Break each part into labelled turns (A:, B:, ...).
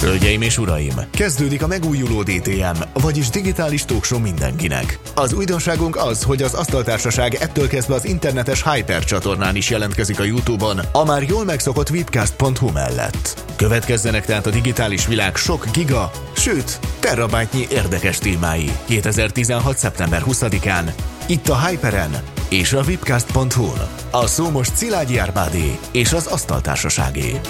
A: Hölgyeim és uraim, kezdődik a megújuló DTM, vagyis digitális talkshow mindenkinek. Az újdonságunk az, hogy az Asztaltársaság ettől kezdve az internetes Hyper csatornán is jelentkezik a YouTube-on, a már jól megszokott webcast.hu mellett. Következzenek tehát a digitális világ sok giga, sőt, terabájtnyi érdekes témái 2016. szeptember 20-án, itt a Hyperen és a webcast.hu-n. A szó most Szilágyi Árpádé és az Asztaltársaságé.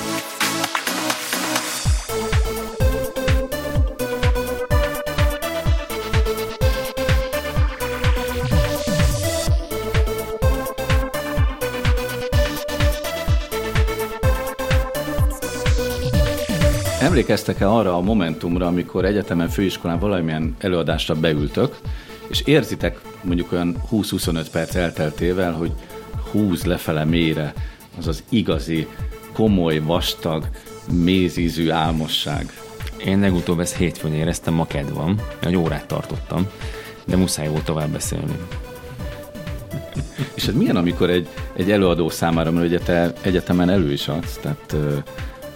B: Emlékeztek-e arra a momentumra, amikor egyetemen, főiskolán valamilyen előadásra beültök, és érzitek mondjuk olyan 20-25 perc elteltével, hogy húz lefele mélyre az az igazi, komoly, vastag, mézízű álmosság.
C: Én legutóbb ezt hétfőn éreztem, ma kedv van, egy órát tartottam, de muszáj volt tovább beszélni.
B: És ez milyen, amikor egy, egy előadó számára, mert ugye te egyetemen elő is adsz, tehát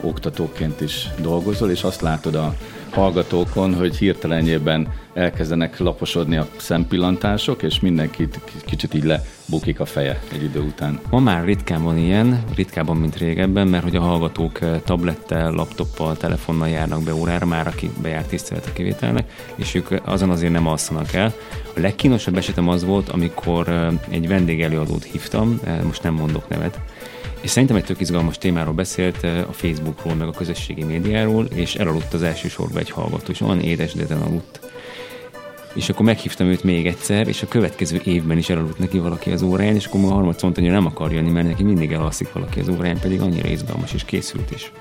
B: oktatóként is dolgozol, és azt látod a hallgatókon, hogy hirtelenjében elkezdenek laposodni a szempillantások, és mindenkit kicsit így lebukik a feje egy idő után.
C: Ma már ritkán van ilyen, ritkábban, mint régebben, mert hogy a hallgatók eh, tablettel, laptoppal, telefonnal járnak be órára, már aki bejárt tisztelet a kivételnek, és ők azon azért nem alszanak el. A legkínosabb esetem az volt, amikor eh, egy vendégelőadót hívtam, eh, most nem mondok nevet, és szerintem egy tök izgalmas témáról beszélt a Facebookról, meg a közösségi médiáról, és elaludt az első sorba egy hallgató, és olyan édesdeten aludt. És akkor meghívtam őt még egyszer, és a következő évben is elaludt neki valaki az óráján, és akkor a harmadszor mondta, hogy nem akar jönni, mert neki mindig elalszik valaki az óráján, pedig annyira izgalmas, és készült is.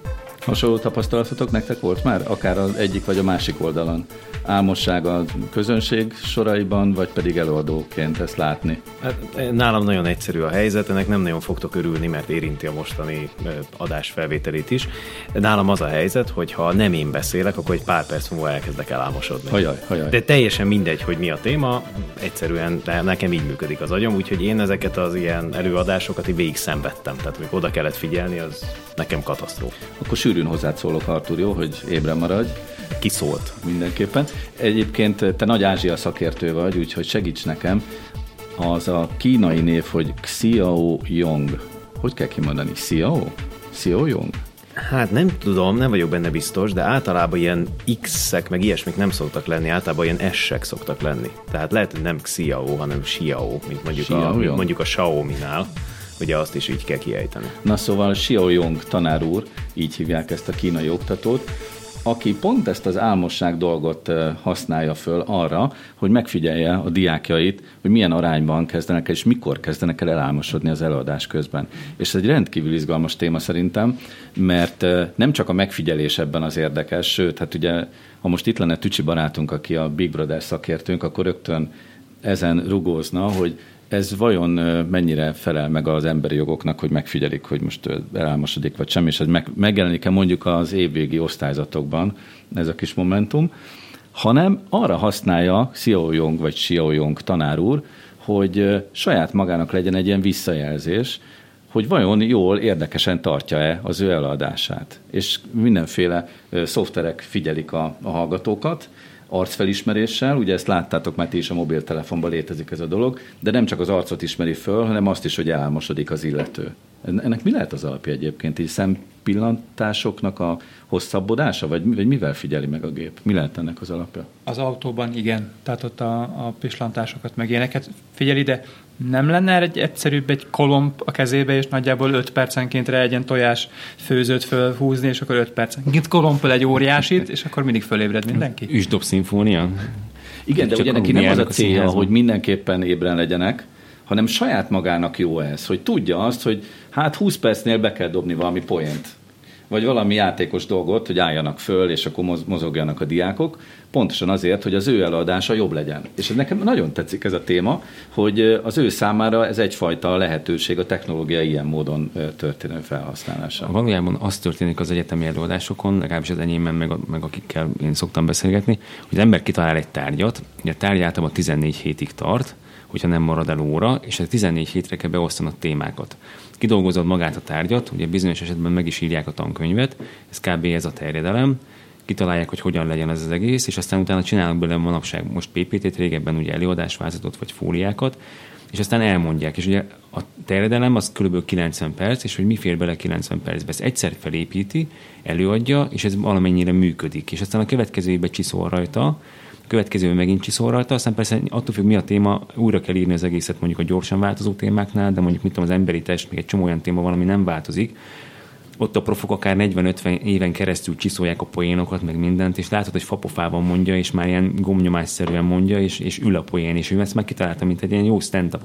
B: Hasonló tapasztalatotok nektek volt már? Akár az egyik vagy a másik oldalon? Álmosság a közönség soraiban, vagy pedig előadóként ezt látni?
D: Hát, nálam nagyon egyszerű a helyzet, ennek nem nagyon fogtok örülni, mert érinti a mostani adás felvételét is. Nálam az a helyzet, hogy ha nem én beszélek, akkor egy pár perc múlva elkezdek el álmosodni.
B: Hajaj, hajaj.
D: De teljesen mindegy, hogy mi a téma, egyszerűen nekem így működik az agyam, úgyhogy én ezeket az ilyen előadásokat így végig szenvedtem. Tehát, hogy oda kellett figyelni, az nekem katasztrófa.
B: Akkor sűrűn hozzád szólok, Artur, jó, hogy ébren maradj.
D: Kiszólt.
B: Mindenképpen. Egyébként te nagy Ázsia szakértő vagy, úgyhogy segíts nekem. Az a kínai név, hogy Xiao Yong. Hogy kell kimondani? Xiao? Xiao Yong?
D: Hát nem tudom, nem vagyok benne biztos, de általában ilyen X-ek, meg ilyesmik nem szoktak lenni, általában ilyen S-ek szoktak lenni. Tehát lehet, hogy nem Xiao, hanem Xiao, mint mondjuk, Xiao, a, mint mondjuk a Xiaomi-nál ugye azt is így kell kiejteni.
B: Na szóval Xiao Yong tanár úr, így hívják ezt a kínai oktatót, aki pont ezt az álmosság dolgot használja föl arra, hogy megfigyelje a diákjait, hogy milyen arányban kezdenek el, és mikor kezdenek el elálmosodni az előadás közben. És ez egy rendkívül izgalmas téma szerintem, mert nem csak a megfigyelés ebben az érdekes, sőt, hát ugye, ha most itt lenne Tücsi barátunk, aki a Big Brother szakértőnk, akkor rögtön ezen rugózna, hogy ez vajon mennyire felel meg az emberi jogoknak, hogy megfigyelik, hogy most elálmosodik vagy sem, és ez meg, megjelenik-e mondjuk az évvégi osztályzatokban ez a kis momentum, hanem arra használja Xiao Yong vagy Xiao Yong tanár úr, hogy saját magának legyen egy ilyen visszajelzés, hogy vajon jól, érdekesen tartja-e az ő eladását. És mindenféle szoftverek figyelik a, a hallgatókat, arcfelismeréssel, ugye ezt láttátok már ti is a mobiltelefonban létezik ez a dolog, de nem csak az arcot ismeri föl, hanem azt is, hogy elmosodik az illető. Ennek mi lehet az alapja egyébként? Így szempillantásoknak a hosszabbodása, vagy, vagy mivel figyeli meg a gép? Mi lehet ennek az alapja?
E: Az autóban igen, tehát ott a, a pislantásokat meg ilyeneket figyeli, de nem lenne egy egyszerűbb egy kolomb a kezébe, és nagyjából 5 percenként egy tojás főzőt fölhúzni, és akkor 5 percenként kolompol egy óriásit, és akkor mindig fölébred mindenki.
C: Üsdob szimfónia.
B: Igen, de ugye neki nem az a célja, hogy mindenképpen ébren legyenek, hanem saját magának jó ez, hogy tudja azt, hogy hát 20 percnél be kell dobni valami poént vagy valami játékos dolgot, hogy álljanak föl, és akkor mozogjanak a diákok, pontosan azért, hogy az ő előadása jobb legyen. És ez nekem nagyon tetszik ez a téma, hogy az ő számára ez egyfajta lehetőség a technológia ilyen módon történő felhasználása.
C: Valójában az történik az egyetemi előadásokon, legalábbis az enyémben, meg, meg akikkel én szoktam beszélgetni, hogy az ember kitalál egy tárgyat, ugye a tárgy általában 14 hétig tart, hogyha nem marad el óra, és a 14 hétre kell beosztani a témákat. Kidolgozod magát a tárgyat, ugye bizonyos esetben meg is írják a tankönyvet, ez kb. ez a terjedelem, kitalálják, hogy hogyan legyen ez az egész, és aztán utána csinálnak belőle manapság most PPT-t, régebben ugye előadásvázatot vagy fóliákat, és aztán elmondják. És ugye a terjedelem az kb. 90 perc, és hogy mi fér bele 90 percbe. Ezt egyszer felépíti, előadja, és ez valamennyire működik. És aztán a következő évben csiszol rajta, következő megint csiszol rajta, aztán persze attól függ, mi a téma, újra kell írni az egészet mondjuk a gyorsan változó témáknál, de mondjuk mit tudom, az emberi test, még egy csomó olyan téma van, ami nem változik, ott a profok akár 40-50 éven keresztül csiszolják a poénokat, meg mindent, és látod, hogy fapofában mondja, és már ilyen gomnyomásszerűen mondja, és, és ül a poén, és ő ezt megkitalálta, mint egy ilyen jó stand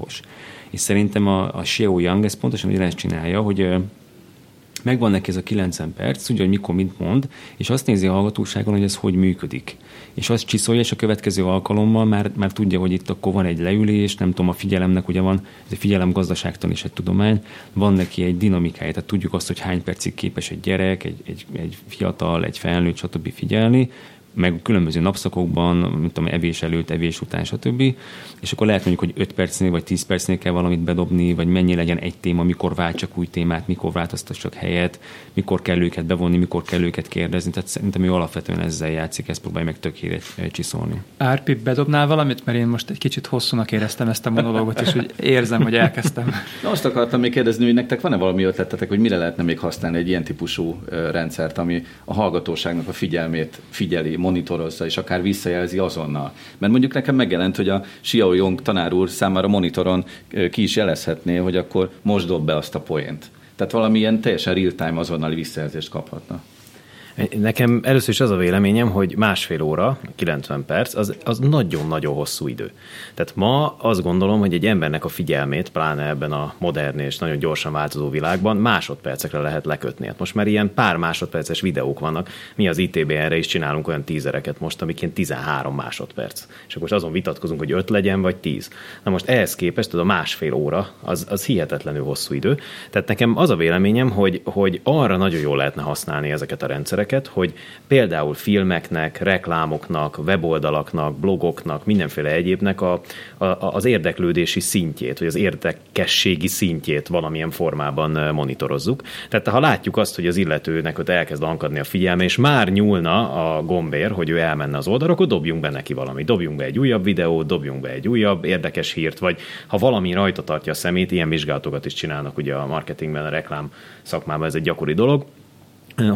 C: És szerintem a, a Sheo Young ezt pontosan ugyanezt csinálja, hogy megvan neki ez a 90 perc, tudja, hogy mikor mit mond, és azt nézi a hallgatóságon, hogy ez hogy működik. És azt csiszolja, és a következő alkalommal már, már tudja, hogy itt akkor van egy leülés, nem tudom, a figyelemnek ugye van, ez a figyelem gazdaságtan is egy tudomány, van neki egy dinamikája, tehát tudjuk azt, hogy hány percig képes egy gyerek, egy, egy, egy fiatal, egy felnőtt, stb. figyelni, meg különböző napszakokban, mint tudom, evés előtt, evés után, stb. És akkor lehet mondjuk, hogy 5 percnél vagy 10 percnél kell valamit bedobni, vagy mennyi legyen egy téma, mikor váltsak új témát, mikor változtassak helyet, mikor kell őket bevonni, mikor kell őket kérdezni. Tehát szerintem ő alapvetően ezzel játszik, ezt próbálja meg tökélet csiszolni.
E: Árpi, bedobnál valamit? Mert én most egy kicsit hosszúnak éreztem ezt a monológot, és hogy érzem, hogy elkezdtem.
B: Na, azt akartam még kérdezni, hogy nektek van-e valami ötletetek, hogy mire lehetne még használni egy ilyen típusú rendszert, ami a hallgatóságnak a figyelmét figyeli, monitorozza, és akár visszajelzi azonnal. Mert mondjuk nekem megjelent, hogy a Xiao Yong tanár úr számára monitoron ki is jelezhetné, hogy akkor most dob be azt a poént. Tehát valamilyen teljesen real-time azonnali visszajelzést kaphatna.
D: Nekem először is az a véleményem, hogy másfél óra, 90 perc, az, az nagyon-nagyon hosszú idő. Tehát ma azt gondolom, hogy egy embernek a figyelmét, pláne ebben a modern és nagyon gyorsan változó világban másodpercekre lehet lekötni. Hát most már ilyen pár másodperces videók vannak. Mi az ITBN-re is csinálunk olyan tízereket most, amik ilyen 13 másodperc. És akkor most azon vitatkozunk, hogy 5 legyen, vagy 10. Na most ehhez képest, a másfél óra, az, az hihetetlenül hosszú idő. Tehát nekem az a véleményem, hogy, hogy arra nagyon jól lehetne használni ezeket a rendszereket, rendszereket, hogy például filmeknek, reklámoknak, weboldalaknak, blogoknak, mindenféle egyébnek a, a, az érdeklődési szintjét, vagy az érdekességi szintjét valamilyen formában monitorozzuk. Tehát ha látjuk azt, hogy az illetőnek ott elkezd ankadni a figyelme, és már nyúlna a gombér, hogy ő elmenne az oldalra, akkor dobjunk be neki valami. Dobjunk be egy újabb videót, dobjunk be egy újabb érdekes hírt, vagy ha valami rajta tartja a szemét, ilyen vizsgálatokat is csinálnak ugye a marketingben, a reklám szakmában ez egy gyakori dolog,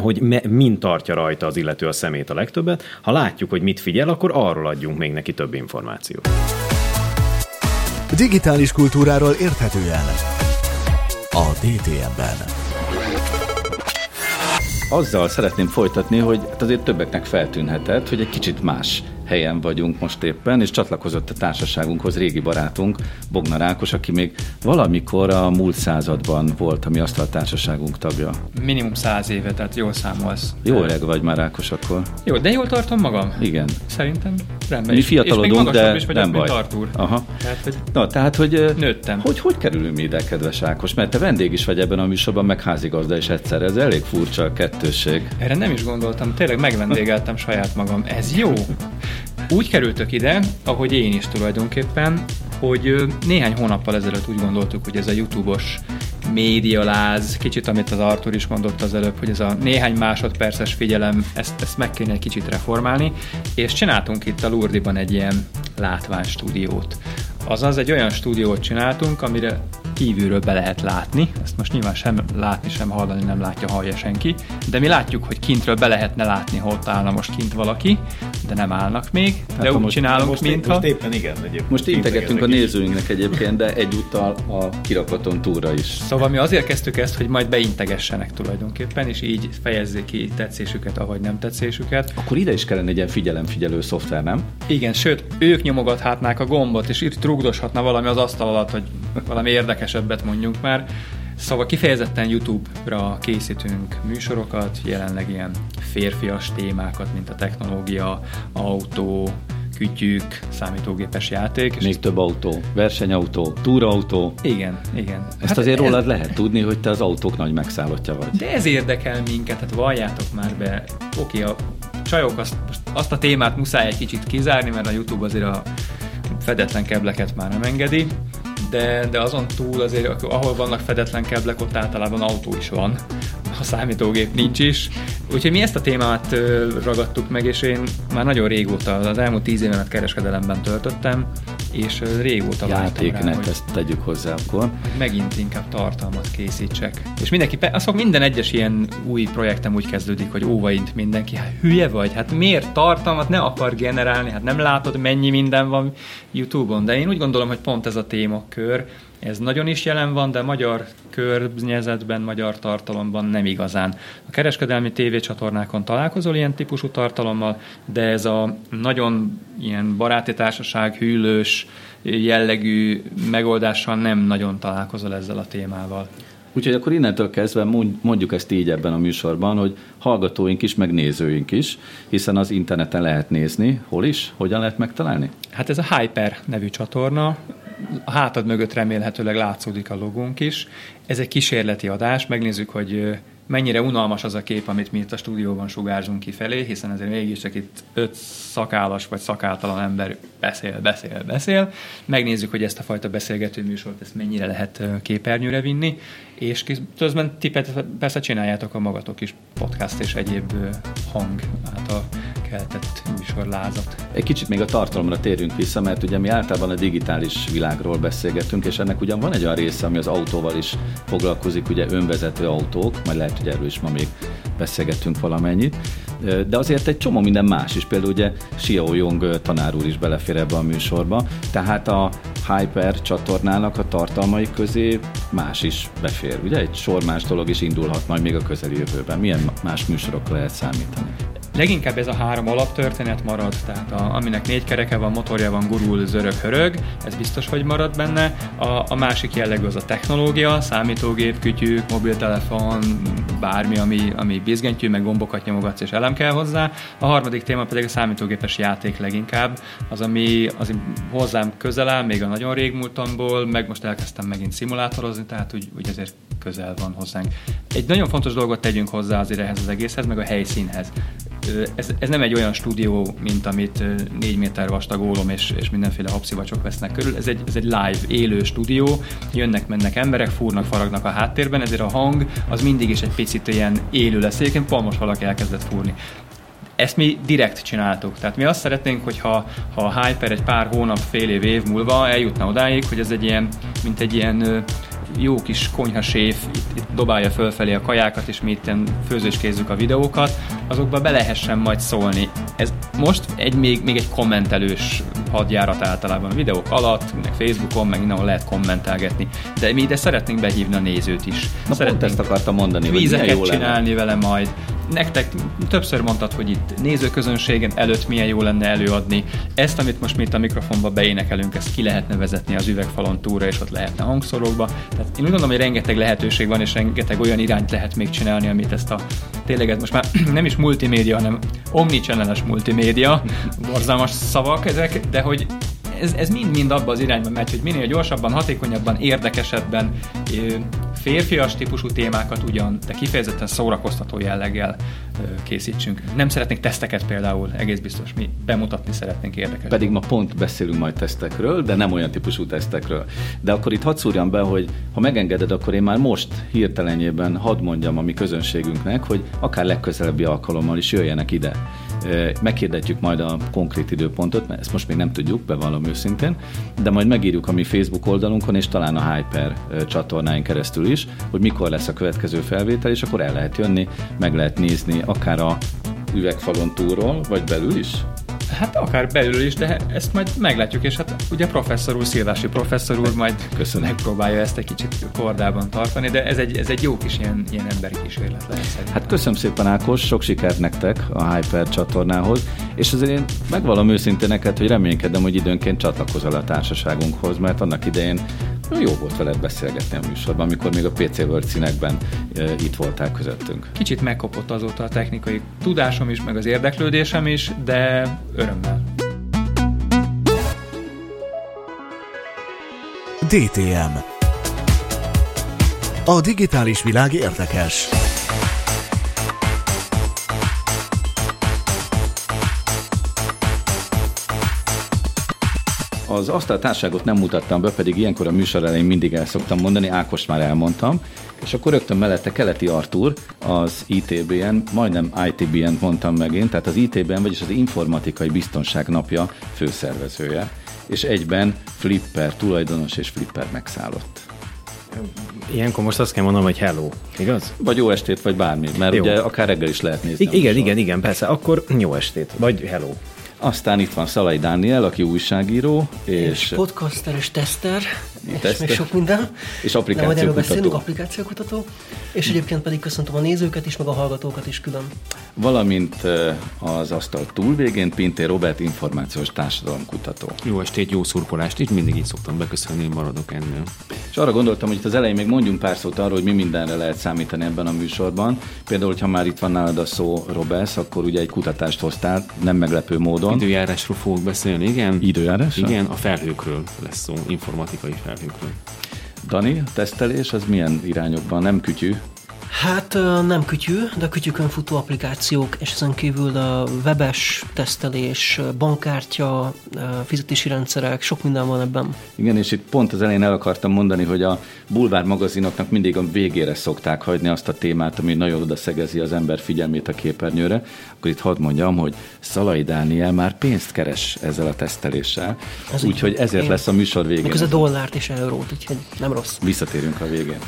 D: hogy me, mind tartja rajta az illető a szemét a legtöbbet. Ha látjuk, hogy mit figyel, akkor arról adjunk még neki több információt.
A: Digitális kultúráról érthetően a DTM-ben.
B: Azzal szeretném folytatni, hogy hát azért többeknek feltűnhetett, hogy egy kicsit más helyen vagyunk most éppen, és csatlakozott a társaságunkhoz régi barátunk, Bogna Ákos, aki még valamikor a múlt században volt a mi asztaltársaságunk tagja.
E: Minimum száz éve, tehát jól számolsz.
B: Jó öreg vagy már Ákos akkor.
E: Jó, de jól tartom magam?
B: Igen.
E: Szerintem rendben.
B: Mi fiatalodunk, de
E: is
B: nem baj.
E: Artur.
B: Aha.
E: Tehát, hogy
B: Na, tehát, hogy
E: nőttem.
B: Hogy, hogy kerülünk mi ide, kedves Ákos? Mert te vendég is vagy ebben a műsorban, meg házigazda is egyszer. Ez elég furcsa a kettősség.
E: Erre nem is gondoltam, tényleg megvendégeltem saját magam. Ez jó. Úgy kerültök ide, ahogy én is tulajdonképpen, hogy néhány hónappal ezelőtt úgy gondoltuk, hogy ez a YouTube-os médialáz, kicsit amit az Artur is mondott az előbb, hogy ez a néhány másodperces figyelem, ezt, ezt meg kéne egy kicsit reformálni, és csináltunk itt a Lurdiban egy ilyen látványstúdiót. Azaz egy olyan stúdiót csináltunk, amire kívülről be lehet látni, ezt most nyilván sem látni, sem hallani nem látja, hallja senki, de mi látjuk, hogy kintről be lehetne látni, ott állna most kint valaki, de nem állnak még, de hát, úgy most, csinálunk,
D: most,
E: mintha...
D: Most éppen igen, egyébként.
B: Most integetünk a nézőinknek egyébként, de egyúttal a kirakaton túra is.
E: Szóval mi azért kezdtük ezt, hogy majd beintegessenek tulajdonképpen, és így fejezzék ki tetszésüket, avagy nem tetszésüket.
B: Akkor ide is kellene egy ilyen figyelemfigyelő szoftver, nem?
E: Igen, sőt, ők nyomogathatnák a gombot, és itt rugdoshatna valami az asztal alatt, hogy valami érdekesebbet mondjunk már. Szóval kifejezetten YouTube-ra készítünk műsorokat, jelenleg ilyen férfias témákat, mint a technológia, autó, kütyük, számítógépes játék.
B: És Még több autó, versenyautó, túrautó.
E: Igen, igen.
B: Ezt hát azért ez... rólad lehet tudni, hogy te az autók nagy megszállottja vagy.
E: De ez érdekel minket, hát valljátok már be. Oké, a csajok azt, azt a témát muszáj egy kicsit kizárni, mert a YouTube azért a fedetlen kebleket már nem engedi, de, de azon túl azért, ahol vannak fedetlen keblek, ott általában autó is van, a számítógép nincs is. Úgyhogy mi ezt a témát ragadtuk meg, és én már nagyon régóta, az elmúlt tíz évemet kereskedelemben töltöttem, és régóta
B: Játéknet, rá, hogy ezt tegyük hozzá akkor.
E: Megint inkább tartalmat készítsek. És mindenki, azt minden egyes ilyen új projektem úgy kezdődik, hogy óvaint mindenki, hát hülye vagy, hát miért tartalmat ne akar generálni, hát nem látod mennyi minden van YouTube-on, de én úgy gondolom, hogy pont ez a témakör, ez nagyon is jelen van, de magyar környezetben, magyar tartalomban nem igazán. A kereskedelmi tévécsatornákon találkozol ilyen típusú tartalommal, de ez a nagyon ilyen baráti társaság, hűlős jellegű megoldással nem nagyon találkozol ezzel a témával.
B: Úgyhogy akkor innentől kezdve mondjuk ezt így ebben a műsorban, hogy hallgatóink is, meg nézőink is, hiszen az interneten lehet nézni. Hol is? Hogyan lehet megtalálni?
E: Hát ez a Hyper nevű csatorna, a hátad mögött remélhetőleg látszódik a logónk is. Ez egy kísérleti adás, megnézzük, hogy mennyire unalmas az a kép, amit mi itt a stúdióban sugárzunk kifelé, hiszen ezért mégiscsak itt öt szakállas vagy szakáltalan ember beszél, beszél, beszél. Megnézzük, hogy ezt a fajta beszélgető műsort ezt mennyire lehet képernyőre vinni, és közben ti persze csináljátok a magatok is podcast és egyéb hang által keltett műsorlázat.
B: Egy kicsit még a tartalomra térünk vissza, mert ugye mi általában a digitális világról beszélgetünk, és ennek ugyan van egy olyan része, ami az autóval is foglalkozik, ugye önvezető autók, majd lehet, hogy erről is ma még beszélgettünk valamennyit, de azért egy csomó minden más is, például ugye Xiao Jong tanár úr is belefér ebbe a műsorba, tehát a Hyper csatornának a tartalmai közé más is befér, ugye? Egy sor más dolog is indulhat majd még a közeli jövőben. Milyen más műsorokra lehet számítani?
E: Leginkább ez a három alaptörténet marad, tehát a, aminek négy kereke van, motorja van, gurul, zörög, hörög, ez biztos, hogy marad benne. A, a másik jellegű az a technológia, számítógép, kütyük, mobiltelefon, bármi, ami, ami bizgentyű, meg gombokat nyomogatsz és elem kell hozzá. A harmadik téma pedig a számítógépes játék leginkább, az, ami az hozzám közel áll, még a nagyon régmúltamból, meg most elkezdtem megint szimulátorozni, tehát úgy, úgy azért közel van hozzánk. Egy nagyon fontos dolgot tegyünk hozzá azért ehhez az egészhez, meg a helyszínhez ez, ez nem egy olyan stúdió, mint amit négy méter vastag ólom és, és mindenféle hapszivacsok vesznek körül. Ez egy, ez egy live, élő stúdió, jönnek, mennek emberek, fúrnak, faragnak a háttérben, ezért a hang az mindig is egy picit ilyen élő lesz. Egyébként pont valaki elkezdett fúrni ezt mi direkt csináltuk. Tehát mi azt szeretnénk, hogyha ha a Hyper egy pár hónap, fél év, év múlva eljutna odáig, hogy ez egy ilyen, mint egy ilyen jó kis konyhaséf itt, itt dobálja fölfelé a kajákat, és mi itt főzéskézzük a videókat, azokba be lehessen majd szólni. Ez most egy még, még egy kommentelős hadjárat általában a videók alatt, meg Facebookon, meg mindenhol lehet kommentelgetni. De mi ide szeretnénk behívni a nézőt is.
B: Na szeretnénk pont ezt akartam mondani,
E: vízeket hogy csinálni lenne. vele majd. Nektek többször mondtad, hogy itt nézőközönségen előtt milyen jó lenne előadni. Ezt, amit most mi itt a mikrofonba beénekelünk, ezt ki lehetne vezetni az üvegfalon túra, és ott lehetne hangszorokba. Tehát én úgy gondolom, hogy rengeteg lehetőség van, és rengeteg olyan irányt lehet még csinálni, amit ezt a tényleg most már nem is multimédia, hanem omnichannel multimédia, borzalmas szavak ezek, de hogy ez, ez mind-mind abba az irányba megy, hogy minél gyorsabban, hatékonyabban, érdekesebben, férfias típusú témákat ugyan, de kifejezetten szórakoztató jelleggel készítsünk. Nem szeretnénk teszteket például, egész biztos, mi bemutatni szeretnénk érdekes.
B: Pedig ma pont beszélünk majd tesztekről, de nem olyan típusú tesztekről. De akkor itt hadd szúrjam be, hogy ha megengeded, akkor én már most hirtelenjében hadd mondjam a mi közönségünknek, hogy akár legközelebbi alkalommal is jöjjenek ide. Meghirdetjük majd a konkrét időpontot, mert ezt most még nem tudjuk, bevallom őszintén, de majd megírjuk a mi Facebook oldalunkon, és talán a Hyper csatornáin keresztül is, hogy mikor lesz a következő felvétel, és akkor el lehet jönni, meg lehet nézni akár a üvegfalon túlról, vagy belül is?
E: Hát akár belül is, de ezt majd meglátjuk, és hát ugye professzor úr, Szilvási professzor úr majd Köszönöm. megpróbálja ezt egy kicsit kordában tartani, de ez egy, ez egy jó kis ilyen, ilyen emberi kísérlet lehet szerintem.
B: Hát köszönöm szépen Ákos, sok sikert nektek a Hyper csatornához, és azért én megvalom őszintén neked, hogy reménykedem, hogy időnként csatlakozol a társaságunkhoz, mert annak idején jó volt veled beszélgetni a műsorban, amikor még a PC World színekben e, itt voltál közöttünk.
E: Kicsit megkopott azóta a technikai tudásom is, meg az érdeklődésem is, de örömmel.
A: DTM A digitális világ érdekes.
B: Az asztaltárságot nem mutattam be, pedig ilyenkor a műsor elején mindig el szoktam mondani, Ákos már elmondtam, és akkor rögtön mellette Keleti Artur, az ITBN, majdnem ITBN mondtam meg én, tehát az ITBN, vagyis az Informatikai Biztonság Napja főszervezője, és egyben Flipper tulajdonos és Flipper megszállott.
D: Ilyenkor most azt kell mondanom, hogy hello, igaz?
B: Vagy jó estét, vagy bármi, mert jó. ugye akár reggel is lehet nézni.
D: I- igen, igen, igen, persze, akkor jó estét, vagy hello.
B: Aztán itt van Szalai Dániel, aki újságíró. És,
F: és podcaster és tester. És még sok minden.
B: És applikációkutató. De beszélünk,
F: applikációkutató. És egyébként pedig köszöntöm a nézőket is, meg a hallgatókat is külön.
B: Valamint az asztal túlvégén Pinté Robert információs társadalomkutató.
C: Jó estét, jó szurkolást, itt mindig így szoktam beköszönni, maradok ennél.
B: És arra gondoltam, hogy itt az elején még mondjunk pár szót arról, hogy mi mindenre lehet számítani ebben a műsorban. Például, ha már itt van nálad a szó, Robesz, akkor ugye egy kutatást hoztál, nem meglepő módon.
C: Időjárásról fogok beszélni, igen.
B: Időjárás?
C: Igen, a felhőkről lesz szó, informatikai felhőkről.
B: Dani, a tesztelés az milyen irányokban? Nem kütyű?
F: Hát nem kütyű, de kütyükön futó applikációk, és ezen kívül a webes tesztelés, bankkártya, fizetési rendszerek, sok minden van ebben.
B: Igen, és itt pont az elején el akartam mondani, hogy a bulvár magazinoknak mindig a végére szokták hagyni azt a témát, ami nagyon oda szegezi az ember figyelmét a képernyőre. Akkor itt hadd mondjam, hogy Szalai Dániel már pénzt keres ezzel a teszteléssel, úgyhogy ezért én, lesz a műsor végén. Meg
F: ez a dollárt és eurót, úgyhogy nem rossz.
B: Visszatérünk a végén.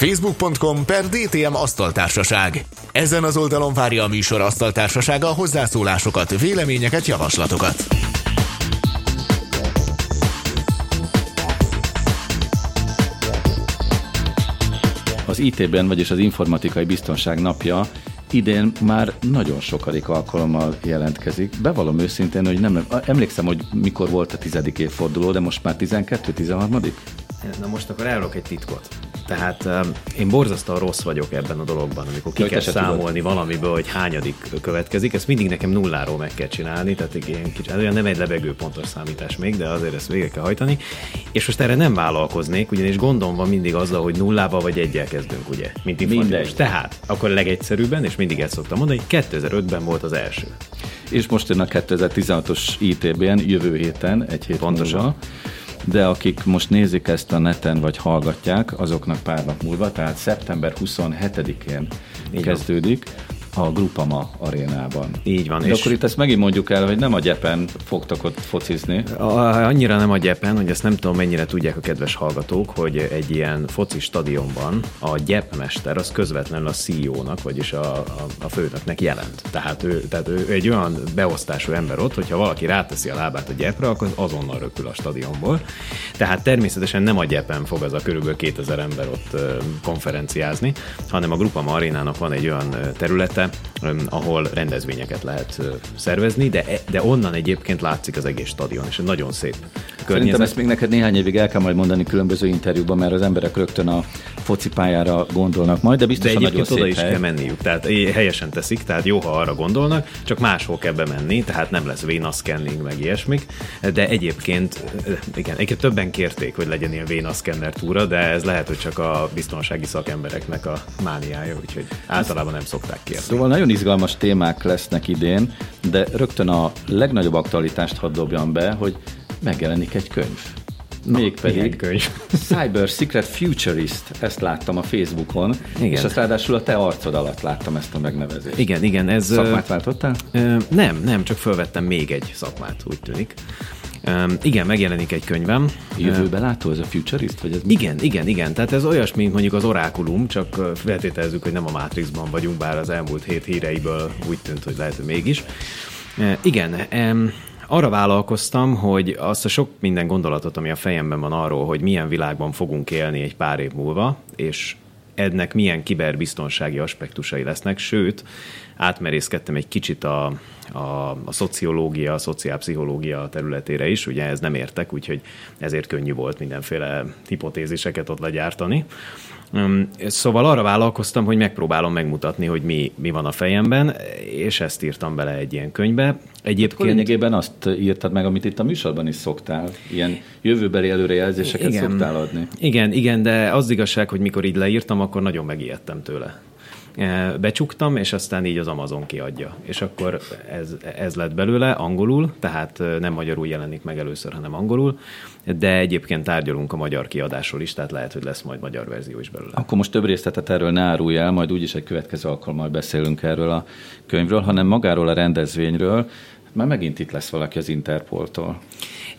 A: Facebook.com per DTM Asztaltársaság. Ezen az oldalon várja a műsor Asztaltársasága a hozzászólásokat, véleményeket, javaslatokat.
B: Az IT-ben, vagyis az Informatikai Biztonság napja idén már nagyon sokadik alkalommal jelentkezik. Bevallom őszintén, hogy nem emlékszem, hogy mikor volt a tizedik évforduló, de most már 12-13.
D: Na most akkor elrok egy titkot. Tehát um, én borzasztóan rossz vagyok ebben a dologban, amikor ki kell számolni tudod. valamiből, hogy hányadik következik. Ezt mindig nekem nulláról meg kell csinálni, tehát ilyen kicsit, olyan nem egy lebegő pontos számítás még, de azért ezt végig kell hajtani. És most erre nem vállalkoznék, ugyanis gondom van mindig azzal, hogy nullával vagy egyel kezdünk, ugye, mint informatikus. Tehát akkor legegyszerűbben, és mindig ezt szoktam mondani, hogy 2005-ben volt az első.
B: És most jön a 2016-os ITB-n jövő héten, egy hét Pontosan. Múlva de akik most nézik ezt a neten, vagy hallgatják, azoknak pár nap múlva, tehát szeptember 27-én kezdődik a Grupama arénában.
D: Így van.
B: De és akkor itt ezt megint mondjuk el, hogy nem a gyepen fogtak ott focizni.
D: A, annyira nem a gyepen, hogy ezt nem tudom mennyire tudják a kedves hallgatók, hogy egy ilyen foci stadionban a gyepmester az közvetlenül a CEO-nak, vagyis a, a, a főnöknek jelent. Tehát ő, tehát ő egy olyan beosztású ember ott, hogyha valaki ráteszi a lábát a gyepre, akkor azonnal röpül a stadionból. Tehát természetesen nem a gyepen fog az a körülbelül 2000 ember ott konferenciázni, hanem a Grupama arénának van egy olyan területe, területe, ahol rendezvényeket lehet szervezni, de, de onnan egyébként látszik az egész stadion, és nagyon szép
B: környezet. Szerintem ezt még neked néhány évig el kell majd mondani különböző interjúban, mert az emberek rögtön a focipályára gondolnak majd, de biztos
D: de egyébként oda is hely. kell menniük, tehát helyesen teszik, tehát jó, ha arra gondolnak, csak máshol kell bemenni, tehát nem lesz véna scanning, meg ilyesmik, de egyébként, igen, egyébként többen kérték, hogy legyen ilyen véna scanner túra, de ez lehet, hogy csak a biztonsági szakembereknek a mániája, úgyhogy általában nem szokták kérni.
B: Szóval nagyon izgalmas témák lesznek idén, de rögtön a legnagyobb aktualitást hadd dobjam be, hogy megjelenik egy könyv. Mégpedig könyv. Cyber Secret Futurist, ezt láttam a Facebookon, igen. és azt ráadásul a te arcod alatt láttam ezt a megnevezést.
D: Igen, igen. Ez,
B: Szakmát váltottál?
D: Ö, nem, nem, csak felvettem még egy szakmát, úgy tűnik. Um, igen, megjelenik egy könyvem.
B: Jövőbe látó ez a futurist? Vagy ez
D: igen, igen, igen. Tehát ez olyas, mint mondjuk az orákulum, csak feltételezzük, hogy nem a Matrixban vagyunk, bár az elmúlt hét híreiből úgy tűnt, hogy lehet, hogy mégis. Uh, igen, um, arra vállalkoztam, hogy azt a sok minden gondolatot, ami a fejemben van arról, hogy milyen világban fogunk élni egy pár év múlva, és ennek milyen kiberbiztonsági aspektusai lesznek, sőt, átmerészkedtem egy kicsit a, a, a szociológia, a szociálpszichológia területére is, ugye ez nem értek, úgyhogy ezért könnyű volt mindenféle hipotéziseket ott legyártani. Szóval arra vállalkoztam, hogy megpróbálom megmutatni, hogy mi, mi van a fejemben, és ezt írtam bele egy ilyen könyvbe.
B: Egyébként... Akkor lényegében azt írtad meg, amit itt a műsorban is szoktál, ilyen jövőbeli előrejelzéseket igen, szoktál adni.
D: Igen, igen, de az igazság, hogy mikor így leírtam, akkor nagyon megijedtem tőle. Becsuktam, és aztán így az Amazon kiadja. És akkor ez, ez lett belőle angolul, tehát nem magyarul jelenik meg először, hanem angolul, de egyébként tárgyalunk a magyar kiadásról is, tehát lehet, hogy lesz majd magyar verzió is belőle.
B: Akkor most több részletet erről ne árulj el, majd úgyis egy következő alkalommal beszélünk erről a könyvről, hanem magáról a rendezvényről. Már megint itt lesz valaki az Interpoltól.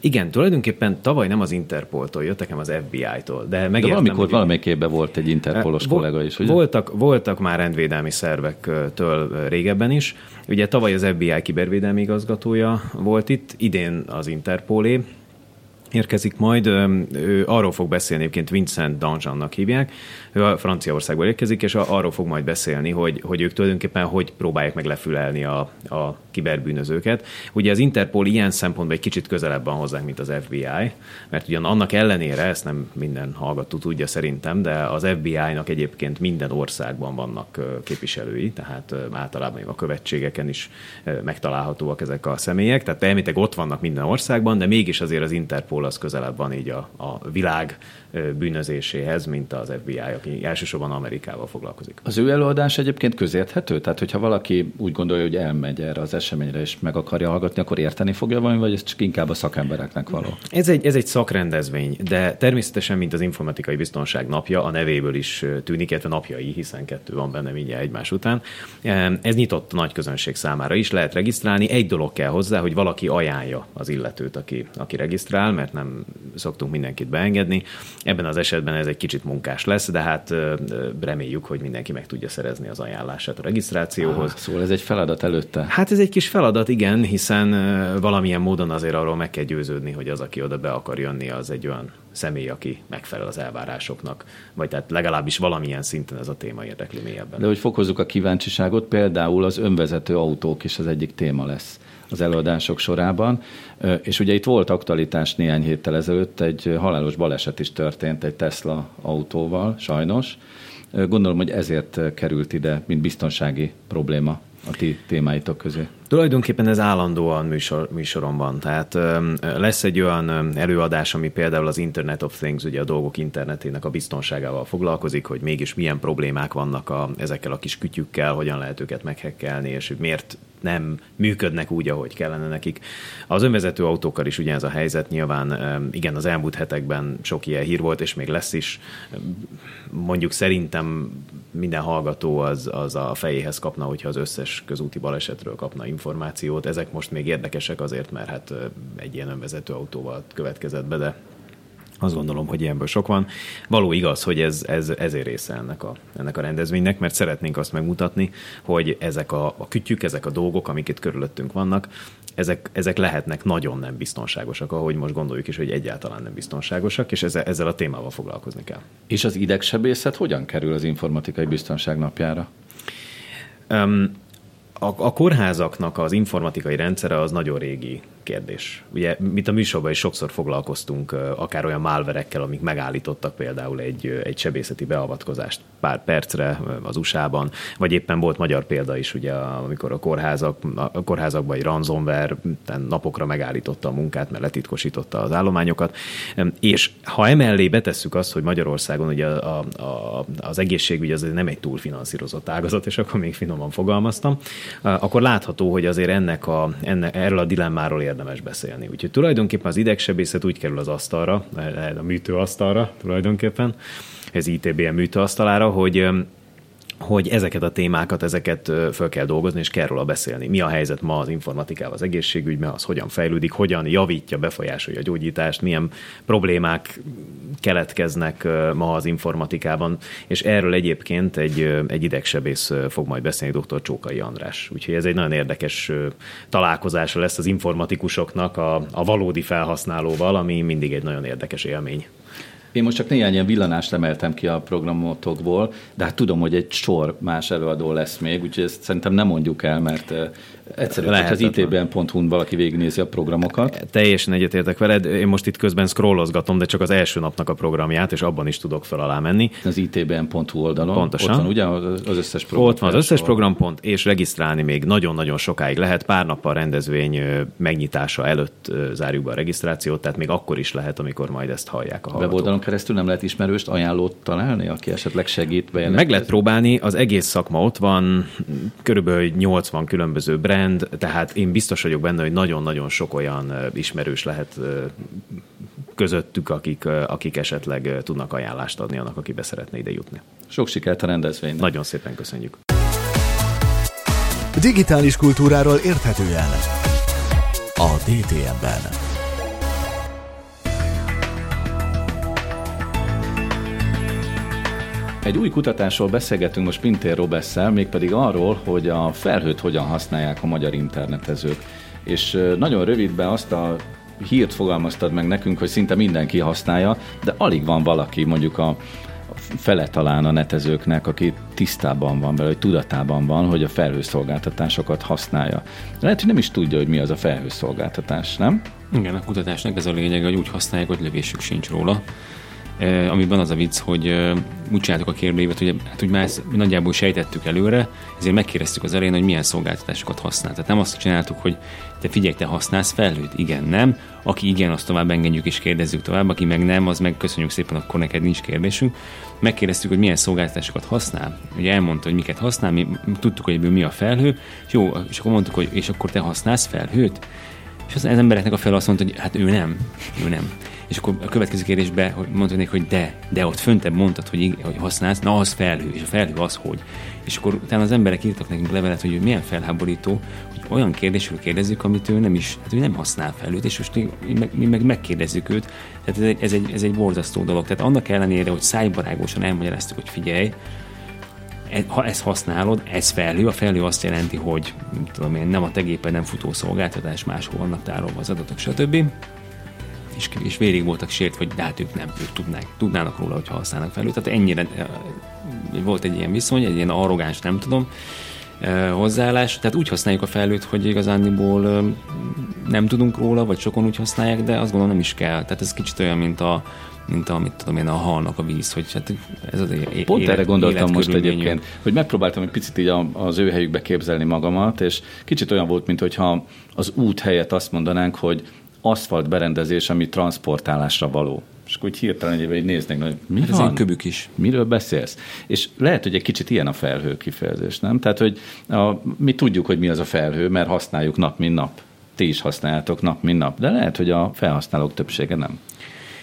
D: Igen, tulajdonképpen tavaly nem az Interpoltól jöttek, hanem az FBI-tól. De,
B: de valamikor hogy... valamelyik évben volt egy Interpolos vo- kollega is, ugye?
D: Voltak, voltak már rendvédelmi szervektől régebben is. Ugye tavaly az FBI kibervédelmi igazgatója volt itt, idén az Interpolé, érkezik majd. Ő arról fog beszélni, egyébként Vincent Danjannak hívják, ő a Franciaországból érkezik, és arról fog majd beszélni, hogy, hogy ők tulajdonképpen hogy próbálják meg lefülelni a, a kiberbűnözőket. Ugye az Interpol ilyen szempontból egy kicsit közelebb van hozzánk, mint az FBI, mert ugyan annak ellenére, ezt nem minden hallgató tudja szerintem, de az FBI-nak egyébként minden országban vannak képviselői, tehát általában a követségeken is megtalálhatóak ezek a személyek, tehát elmétek ott vannak minden országban, de mégis azért az Interpol az közelebb van így a, a világ bűnözéséhez, mint az FBI, aki elsősorban Amerikával foglalkozik.
B: Az ő előadás egyébként közérthető? Tehát, hogyha valaki úgy gondolja, hogy elmegy erre az eseményre, és meg akarja hallgatni, akkor érteni fogja valami, vagy ez csak inkább a szakembereknek való?
D: Ez egy, ez egy szakrendezvény, de természetesen, mint az informatikai biztonság napja, a nevéből is tűnik, illetve napjai, hiszen kettő van benne mindjárt egymás után. Ez nyitott nagy közönség számára is, lehet regisztrálni. Egy dolog kell hozzá, hogy valaki ajánlja az illetőt, aki, aki regisztrál, mert nem szoktunk mindenkit beengedni. Ebben az esetben ez egy kicsit munkás lesz, de hát reméljük, hogy mindenki meg tudja szerezni az ajánlását a regisztrációhoz. Ah,
B: szóval ez egy feladat előtte?
D: Hát ez egy kis feladat, igen, hiszen valamilyen módon azért arról meg kell győződni, hogy az, aki oda be akar jönni, az egy olyan személy, aki megfelel az elvárásoknak, vagy tehát legalábbis valamilyen szinten ez a téma érdekli mélyebben.
B: De hogy fokozzuk a kíváncsiságot, például az önvezető autók is az egyik téma lesz az előadások sorában. És ugye itt volt aktualitás néhány héttel ezelőtt, egy halálos baleset is történt egy Tesla autóval, sajnos. Gondolom, hogy ezért került ide, mint biztonsági probléma a ti témáitok közé.
D: Tulajdonképpen ez állandóan műsor, műsoron van. Tehát lesz egy olyan előadás, ami például az Internet of Things, ugye a dolgok internetének a biztonságával foglalkozik, hogy mégis milyen problémák vannak a, ezekkel a kis kütyükkel, hogyan lehet őket meghekkelni, és hogy miért nem működnek úgy, ahogy kellene nekik. Az önvezető autókkal is ugyanez a helyzet, nyilván igen, az elmúlt hetekben sok ilyen hír volt, és még lesz is. Mondjuk szerintem minden hallgató az, az a fejéhez kapna, hogyha az összes közúti balesetről kapna információt. Ezek most még érdekesek azért, mert hát egy ilyen önvezető autóval következett be, de azt gondolom, hogy ilyenből sok van. Való igaz, hogy ez, ez ezért része ennek a, ennek a rendezvénynek, mert szeretnénk azt megmutatni, hogy ezek a, a kütyük, ezek a dolgok, amik itt körülöttünk vannak, ezek, ezek lehetnek nagyon nem biztonságosak, ahogy most gondoljuk is, hogy egyáltalán nem biztonságosak, és ezzel, ezzel a témával foglalkozni kell.
B: És az idegsebészet hogyan kerül az informatikai biztonság napjára?
D: Um, a, a kórházaknak az informatikai rendszere az nagyon régi kérdés. Ugye, mint a műsorban is sokszor foglalkoztunk akár olyan malverekkel, amik megállítottak például egy, egy sebészeti beavatkozást pár percre az USA-ban, vagy éppen volt magyar példa is, ugye, amikor a, kórházak, a kórházakban egy ransomware napokra megállította a munkát, mert letitkosította az állományokat. És ha emellé betesszük azt, hogy Magyarországon ugye a, a, az egészségügy az nem egy túlfinanszírozott ágazat, és akkor még finoman fogalmaztam, akkor látható, hogy azért ennek a, enne, erről a dilemmáról érdemes beszélni. Úgyhogy tulajdonképpen az idegsebészet úgy kerül az asztalra, a műtőasztalra tulajdonképpen, ez ITBM műtőasztalára, hogy hogy ezeket a témákat, ezeket föl kell dolgozni, és kell róla beszélni. Mi a helyzet ma az informatikával, az egészségügyben, az hogyan fejlődik, hogyan javítja, befolyásolja a gyógyítást, milyen problémák keletkeznek ma az informatikában, és erről egyébként egy, egy idegsebész fog majd beszélni dr. Csókai András. Úgyhogy ez egy nagyon érdekes találkozása lesz az informatikusoknak a, a valódi felhasználóval, ami mindig egy nagyon érdekes élmény.
B: Én most csak néhány ilyen villanást emeltem ki a programotokból, de hát tudom, hogy egy sor más előadó lesz még, úgyhogy ezt szerintem nem mondjuk el, mert Egyszerűen Lehet, az itbn.hu-n valaki végignézi a programokat.
D: Teljesen egyetértek veled. Én most itt közben scrollozgatom, de csak az első napnak a programját, és abban is tudok fel alá menni.
B: Az itbn.hu oldalon.
D: Pontosan.
B: Ott van ugye az összes program.
D: Ott van az összes programpont, és regisztrálni még nagyon-nagyon sokáig lehet. Pár nappal rendezvény megnyitása előtt zárjuk be a regisztrációt, tehát még akkor is lehet, amikor majd ezt hallják a hallgatók.
B: Weboldalon keresztül nem lehet ismerőst, ajánlót találni, aki esetleg segít
D: bejelentkezni? Meg lehet próbálni, az egész szakma ott van, körülbelül 80 különböző brand, tehát én biztos vagyok benne, hogy nagyon-nagyon sok olyan ismerős lehet közöttük, akik, akik esetleg tudnak ajánlást adni annak, aki be szeretne ide jutni.
B: Sok sikert a rendezvénynek.
D: Nagyon szépen köszönjük.
A: Digitális kultúráról érthetően a DTM-ben.
B: Egy új kutatásról beszélgetünk most Pintér Robesszel, mégpedig arról, hogy a felhőt hogyan használják a magyar internetezők. És nagyon rövidben azt a hírt fogalmaztad meg nekünk, hogy szinte mindenki használja, de alig van valaki mondjuk a fele talán a netezőknek, aki tisztában van vele, hogy tudatában van, hogy a felhőszolgáltatásokat használja. Lehet, hogy nem is tudja, hogy mi az a felhőszolgáltatás, nem?
C: Igen, a kutatásnak ez a lényeg, hogy úgy használják, hogy lövésük sincs róla. E, amiben az a vicc, hogy e, úgy csináltuk a kérdőívet, hogy hát úgy már ezt nagyjából sejtettük előre, ezért megkérdeztük az elején, hogy milyen szolgáltatásokat használ. Tehát nem azt csináltuk, hogy te figyelj, te használsz felhőt? Igen, nem. Aki igen, azt tovább engedjük és kérdezzük tovább, aki meg nem, az meg köszönjük szépen, akkor neked nincs kérdésünk. Megkérdeztük, hogy milyen szolgáltatásokat használ. Ugye elmondta, hogy miket használ, mi tudtuk, hogy ebből mi a felhő, és jó, és akkor mondtuk, hogy és akkor te használsz felhőt? És az, az embereknek a fel azt mondta, hogy hát ő nem, ő nem. És akkor a következő kérdésbe mondta hogy de, de ott föntebb mondtad, hogy, hogy használsz, na az felhő, és a felhő az hogy. És akkor utána az emberek írtak nekünk levelet, hogy milyen felháborító, hogy olyan kérdésről kérdezzük, amit ő nem is, hát ő nem használ felhőt, és most mi meg, mi meg megkérdezzük őt. Tehát ez egy, ez, egy, ez egy borzasztó dolog. Tehát annak ellenére, hogy szájbarágosan elmagyaráztuk, hogy figyelj, ha ezt használod, ez felhő, a felhő azt jelenti, hogy nem tudom én, nem a te nem futó szolgáltatás, máshol vannak tárolva az adatok, stb. És, és vérig voltak sért, hogy de hát ők nem, ők tudnák, tudnának róla, hogyha használnak fel. Tehát ennyire eh, volt egy ilyen viszony, egy ilyen arrogáns, nem tudom, hozzáállás. Tehát úgy használjuk a felőt, hogy igazániból eh, nem tudunk róla, vagy sokan úgy használják, de azt gondolom nem is kell. Tehát ez kicsit olyan, mint a, mint a, mit tudom én, a halnak a víz, hogy hát ez az
B: é- Pont élet, erre gondoltam most egyébként, hogy megpróbáltam egy picit így az ő helyükbe képzelni magamat, és kicsit olyan volt, mint hogyha az út helyett azt mondanánk, hogy aszfalt berendezés, ami transportálásra való. És akkor úgy hirtelen egy néznek, hogy mi hát van?
C: köbük is.
B: Miről beszélsz? És lehet, hogy egy kicsit ilyen a felhő kifejezés, nem? Tehát, hogy a, mi tudjuk, hogy mi az a felhő, mert használjuk nap, mint nap. Ti is használjátok nap, mint nap. De lehet, hogy a felhasználók többsége nem.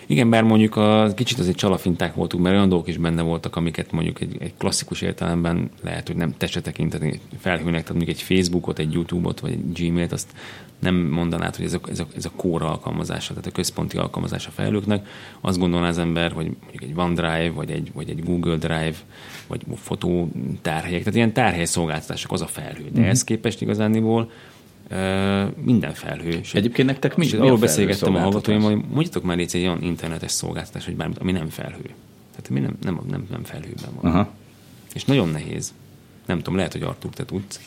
C: Igen, bár mondjuk a kicsit azért csalafinták voltunk, mert olyan dolgok is benne voltak, amiket mondjuk egy, egy klasszikus értelemben lehet, hogy nem te se tekinteni felhőnek, tehát mondjuk egy Facebookot, egy YouTube-ot, vagy egy Gmailt, azt nem mondanád, hogy ez a, ez a, ez a core alkalmazása, tehát a központi alkalmazása felhőknek. Azt gondolná az ember, hogy mondjuk egy OneDrive, vagy egy, vagy egy Google Drive, vagy fotó tárhelyek, tehát ilyen tárhely szolgáltatások az a felhő. De mm-hmm. ehhez képest igazániból minden felhő.
B: És Egyébként nektek mi,
C: mi Arról beszélgettem a hallgatóimmal, hogy mondjatok már egy olyan internetes szolgáltatás, hogy bármit, ami nem felhő. Tehát mi nem, nem, nem, nem felhőben van. Aha. És nagyon nehéz. Nem tudom, lehet, hogy Artur, te tudsz.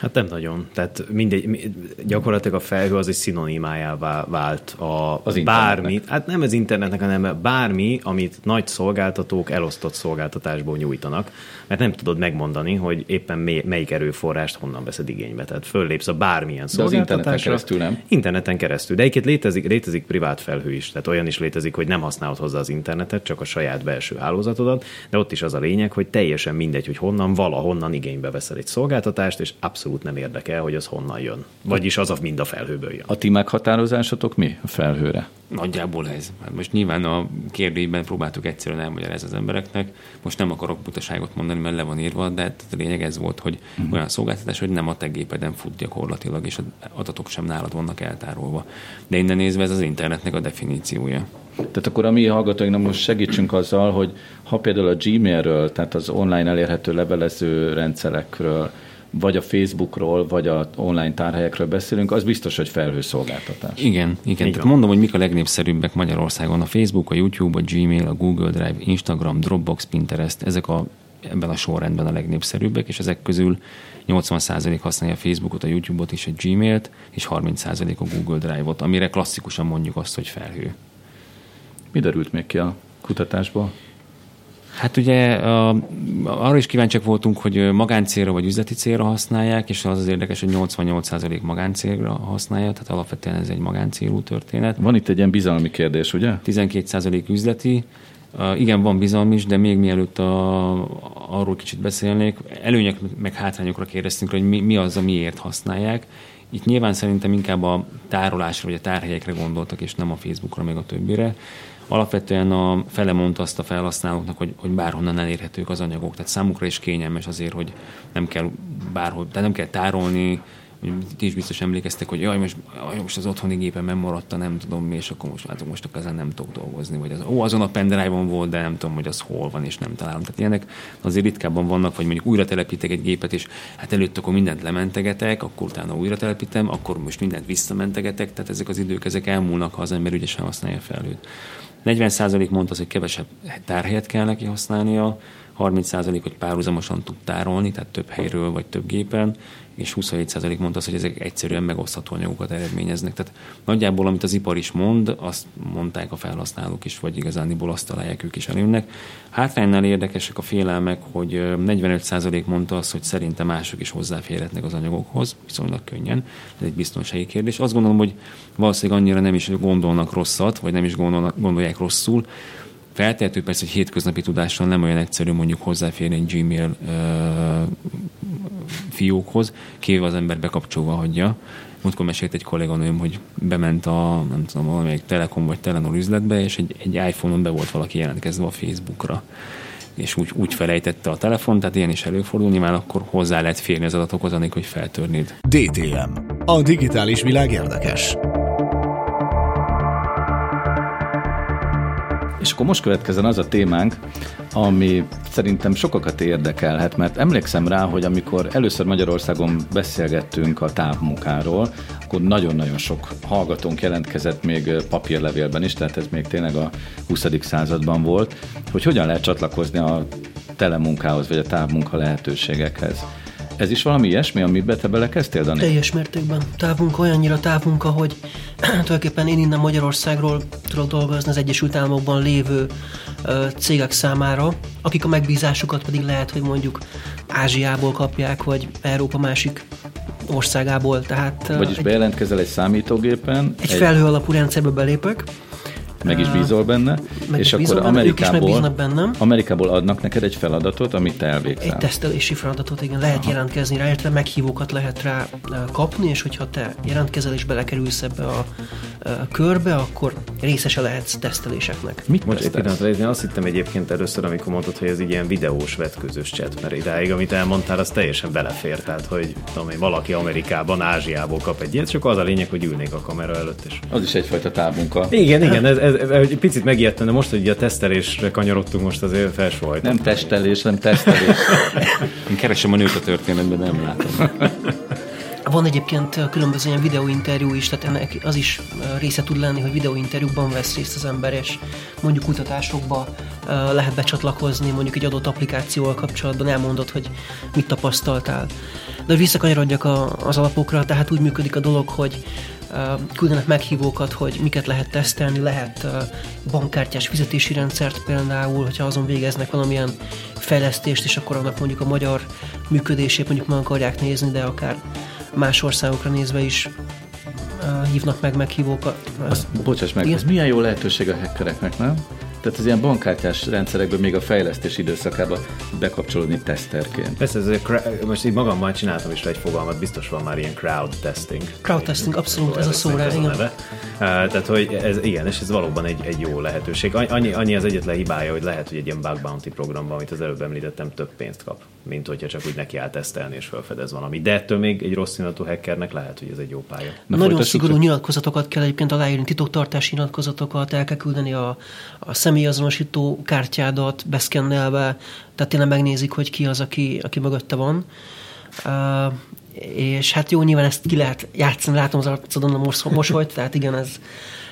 D: Hát nem nagyon. Tehát mindegy, gyakorlatilag a felhő az egy szinonimájává vált a az bármi, hát nem az internetnek, hanem bármi, amit nagy szolgáltatók elosztott szolgáltatásból nyújtanak, mert nem tudod megmondani, hogy éppen melyik erőforrást honnan veszed igénybe. Tehát föllépsz a bármilyen szolgáltatásra.
B: interneten keresztül nem?
D: Interneten keresztül. De egyébként létezik, létezik privát felhő is. Tehát olyan is létezik, hogy nem használod hozzá az internetet, csak a saját belső hálózatodat, de ott is az a lényeg, hogy teljesen mindegy, hogy honnan, valahonnan igénybe veszel egy szolgáltatást, és abszolút abszolút nem érdekel, hogy az honnan jön. Vagyis az a mind a felhőből jön.
B: A ti meghatározásatok mi a felhőre?
C: Nagyjából ez. Hát most nyilván a kérdőjében próbáltuk egyszerűen elmagyarázni az embereknek. Most nem akarok butaságot mondani, mert le van írva, de hát a lényeg ez volt, hogy uh-huh. olyan szolgáltatás, hogy nem a te gépeden fut gyakorlatilag, és az adatok sem nálad vannak eltárolva. De innen nézve ez az internetnek a definíciója.
B: Tehát akkor a mi hallgatóinknak most segítsünk azzal, hogy ha például a Gmailről, tehát az online elérhető levelező rendszerekről, vagy a Facebookról, vagy a online tárhelyekről beszélünk, az biztos, hogy felhőszolgáltatás.
C: Igen, igen. Tehát mondom, hogy mik a legnépszerűbbek Magyarországon. A Facebook, a YouTube, a Gmail, a Google Drive, Instagram, Dropbox, Pinterest, ezek a, ebben a sorrendben a legnépszerűbbek, és ezek közül 80% használja a Facebookot, a YouTube-ot és a Gmailt, és 30% a Google Drive-ot, amire klasszikusan mondjuk azt, hogy felhő.
B: Mi derült még ki a kutatásból?
C: Hát ugye a, arra is kíváncsiak voltunk, hogy magáncélra vagy üzleti célra használják, és az az érdekes, hogy 88% magáncélra használja, tehát alapvetően ez egy magáncélú történet.
B: Van itt egy ilyen bizalmi kérdés, ugye?
C: 12% üzleti, Uh, igen, van bizalom is, de még mielőtt a, arról kicsit beszélnék, előnyek meg hátrányokra kérdeztünk, hogy mi, mi az, a miért használják. Itt nyilván szerintem inkább a tárolásra vagy a tárhelyekre gondoltak, és nem a Facebookra, meg a többire. Alapvetően a fele mondta azt a felhasználóknak, hogy, hogy bárhonnan elérhetők az anyagok, tehát számukra is kényelmes azért, hogy nem kell bárhol, tehát nem kell tárolni, ti is biztos emlékeztek, hogy jaj, most, jaj, most az otthoni gépen nem maradt, nem tudom mi, és akkor most látok, most ezen nem tudok dolgozni, vagy az, ó, azon a pendrive-on volt, de nem tudom, hogy az hol van, és nem találom. Tehát ilyenek azért ritkábban vannak, vagy mondjuk újra telepítek egy gépet, és hát előtt akkor mindent lementegetek, akkor utána újra telepítem, akkor most mindent visszamentegetek, tehát ezek az idők, ezek elmúlnak, ha az ember ügyesen használja fel őt. 40% mondta, hogy kevesebb tárhelyet kell neki használnia, 30% hogy párhuzamosan tud tárolni, tehát több helyről vagy több gépen, és 27% mondta azt, hogy ezek egyszerűen megosztható anyagokat eredményeznek. Tehát nagyjából, amit az ipar is mond, azt mondták a felhasználók is, vagy igazániból azt találják ők is előnnek. Hátránynál érdekesek a félelmek, hogy 45% mondta azt, hogy szerintem mások is hozzáférhetnek az anyagokhoz, viszonylag könnyen. Ez egy biztonsági kérdés. Azt gondolom, hogy valószínűleg annyira nem is gondolnak rosszat, vagy nem is gondolnak, gondolják rosszul, Feltehető persze, hogy hétköznapi tudással nem olyan egyszerű mondjuk hozzáférni egy Gmail uh, fiókhoz, kivéve az ember bekapcsolva hagyja. Múltkor mesélt egy kolléganőm, hogy bement a, nem tudom, valamelyik Telekom vagy Telenor üzletbe, és egy, egy iPhone-on be volt valaki jelentkezve a Facebookra és úgy, úgy felejtette a telefon, tehát ilyen is előfordul, nyilván akkor hozzá lehet férni az adatokhoz, anélkül, hogy feltörnéd.
A: DTM. A digitális világ érdekes.
B: És akkor most következzen az a témánk, ami szerintem sokakat érdekelhet, mert emlékszem rá, hogy amikor először Magyarországon beszélgettünk a távmunkáról, akkor nagyon-nagyon sok hallgatónk jelentkezett még papírlevélben is, tehát ez még tényleg a 20. században volt, hogy hogyan lehet csatlakozni a telemunkához, vagy a távmunka lehetőségekhez. Ez is valami ilyesmi, amiben te belekezdtél, Dani?
F: Teljes mértékben. Távmunka, olyannyira távmunka, hogy tulajdonképpen én innen Magyarországról tudok dolgozni az Egyesült Államokban lévő ö, cégek számára, akik a megbízásukat pedig lehet, hogy mondjuk Ázsiából kapják, vagy Európa másik országából. Tehát,
B: Vagyis egy, bejelentkezel egy számítógépen.
F: Egy, egy felhő alapú rendszerbe belépek,
B: meg is bízol benne,
F: meg
B: és
F: akkor
B: benne, Amerikából,
F: bennem.
B: Amerikából adnak neked egy feladatot, amit te elvégzel.
F: Egy tesztelési feladatot, igen, lehet Aha. jelentkezni rá, illetve meghívókat lehet rá kapni, és hogyha te jelentkezel és belekerülsz ebbe a, a körbe, akkor részese lehetsz teszteléseknek.
D: Mit Most egy pillanatra, azt hittem egyébként először, amikor mondtad, hogy ez egy ilyen videós vetközös chat, mert idáig, amit elmondtál, az teljesen belefér, tehát hogy tudom én, valaki Amerikában, Ázsiából kap egy ilyet, csak az a lényeg, hogy ülnék a kamera előtt. És...
B: Az is egyfajta távmunka.
D: Igen, igen, ez, ez, ez, egy picit megijedtem, de most, hogy a tesztelésre kanyarodtunk, most azért felsóhajtott.
B: Nem testelés, nem tesztelés.
C: Én keresem a nőt a történetben, nem látom.
F: Van egyébként különböző ilyen videóinterjú is, tehát ennek az is része tud lenni, hogy videóinterjúban vesz részt az ember, és mondjuk kutatásokba lehet becsatlakozni, mondjuk egy adott applikációval kapcsolatban elmondod, hogy mit tapasztaltál. De hogy visszakanyarodjak az alapokra, tehát úgy működik a dolog, hogy küldenek meghívókat, hogy miket lehet tesztelni, lehet bankkártyás fizetési rendszert például, hogyha azon végeznek valamilyen fejlesztést, és akkor annak mondjuk a magyar működését mondjuk meg akarják nézni, de akár más országokra nézve is hívnak meg meghívókat.
B: Azt, bocsáss meg, Igen? ez milyen jó lehetőség a hackereknek, nem? Tehát az ilyen bankkártyás rendszerekből még a fejlesztés időszakában bekapcsolódni teszterként.
D: Persze, ez a, most így magammal csináltam is egy fogalmat, biztos van már ilyen crowd testing.
F: Crowd testing, abszolút, ez a szó rá, igen. Neve.
D: tehát, hogy ez, igen, és ez valóban egy, egy jó lehetőség. Annyi, annyi az egyetlen hibája, hogy lehet, hogy egy ilyen bug bounty programban, amit az előbb említettem, több pénzt kap, mint hogyha csak úgy neki áll tesztelni és felfedez valami. De ettől még egy rossz színetű hackernek lehet, hogy ez egy jó pálya.
F: Na, Nagyon szigorú nyilatkozatokat kell egyébként aláírni, titoktartási nyilatkozatokat, el kell küldeni a, a személyazonosító kártyádat beszkennelve, tehát tényleg megnézik, hogy ki az, aki, aki mögötte van. Uh, és hát jó, nyilván ezt ki lehet játszani, látom az arcodon a mosolyt, tehát igen, ez,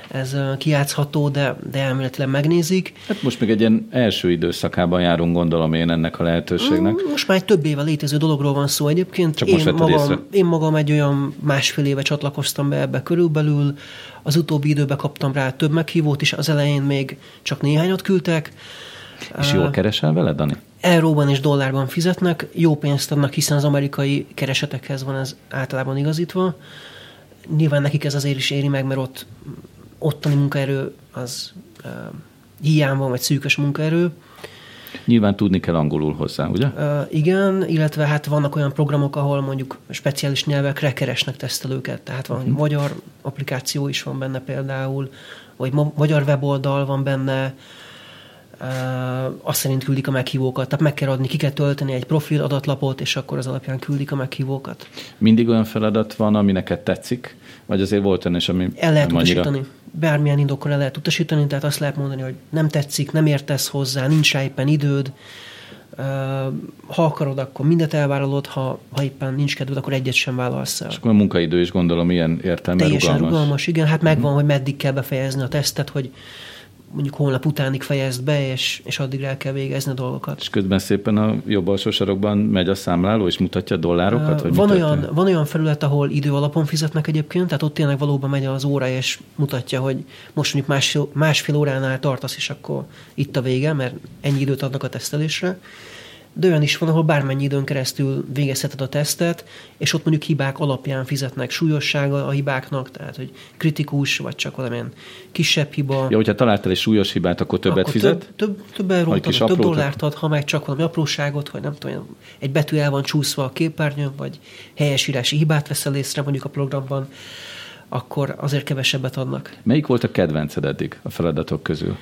F: ez kiátszható, de, de elméletileg megnézik.
B: Hát most még egy ilyen első időszakában járunk, gondolom én ennek a lehetőségnek. Mm,
F: most már egy több éve létező dologról van szó egyébként. Csak én, most magam, én magam egy olyan másfél éve csatlakoztam be ebbe körülbelül. Az utóbbi időben kaptam rá több meghívót is, az elején még csak néhányat küldtek.
B: És jól keresel vele, Dani?
F: Euróban és dollárban fizetnek, jó pénzt adnak, hiszen az amerikai keresetekhez van ez általában igazítva. Nyilván nekik ez azért is éri meg, mert ott ottani munkaerő az uh, hiány van, vagy szűkös munkaerő.
B: Nyilván tudni kell angolul hozzá, ugye?
F: Uh, igen, illetve hát vannak olyan programok, ahol mondjuk speciális nyelvekre keresnek tesztelőket, tehát van uh-huh. magyar applikáció is van benne például, vagy ma- magyar weboldal van benne, azt szerint küldik a meghívókat. Tehát meg kell adni, ki kell tölteni egy profil adatlapot, és akkor az alapján küldik a meghívókat.
B: Mindig olyan feladat van, ami neked tetszik? Vagy azért volt olyan is, ami
F: El lehet
B: nem annyira...
F: utasítani. Bármilyen indokkal el lehet utasítani, tehát azt lehet mondani, hogy nem tetszik, nem értesz hozzá, nincs rá éppen időd, ha akarod, akkor mindet elvállalod, ha, ha éppen nincs kedved, akkor egyet sem vállalsz el.
B: És akkor a munkaidő is gondolom ilyen értelme
F: Teljesen
B: rugalmas.
F: rugalmas, igen. Hát megvan, hogy meddig kell befejezni a tesztet, hogy mondjuk holnap utánig fejezd be, és, és addig el kell végezni a dolgokat.
B: És közben szépen a jobb alsó sarokban megy a számláló, és mutatja a dollárokat? Vagy
F: van, olyan, van olyan felület, ahol idő alapon fizetnek egyébként, tehát ott tényleg valóban megy az óra, és mutatja, hogy most mondjuk másfél, másfél óránál tartasz, és akkor itt a vége, mert ennyi időt adnak a tesztelésre. De olyan is van, ahol bármennyi időn keresztül végezheted a tesztet, és ott mondjuk hibák alapján fizetnek súlyossága a hibáknak, tehát hogy kritikus, vagy csak valamilyen kisebb hiba.
B: Ja, hogyha találtál egy súlyos hibát, akkor többet
F: akkor
B: fizet?
F: Több, több, több eurót ad, több dollárt ad, ha meg csak valami apróságot, hogy nem tudom, egy betű el van csúszva a képernyőn, vagy helyesírási hibát veszel észre mondjuk a programban, akkor azért kevesebbet adnak.
B: Melyik volt a kedvenced eddig a feladatok közül?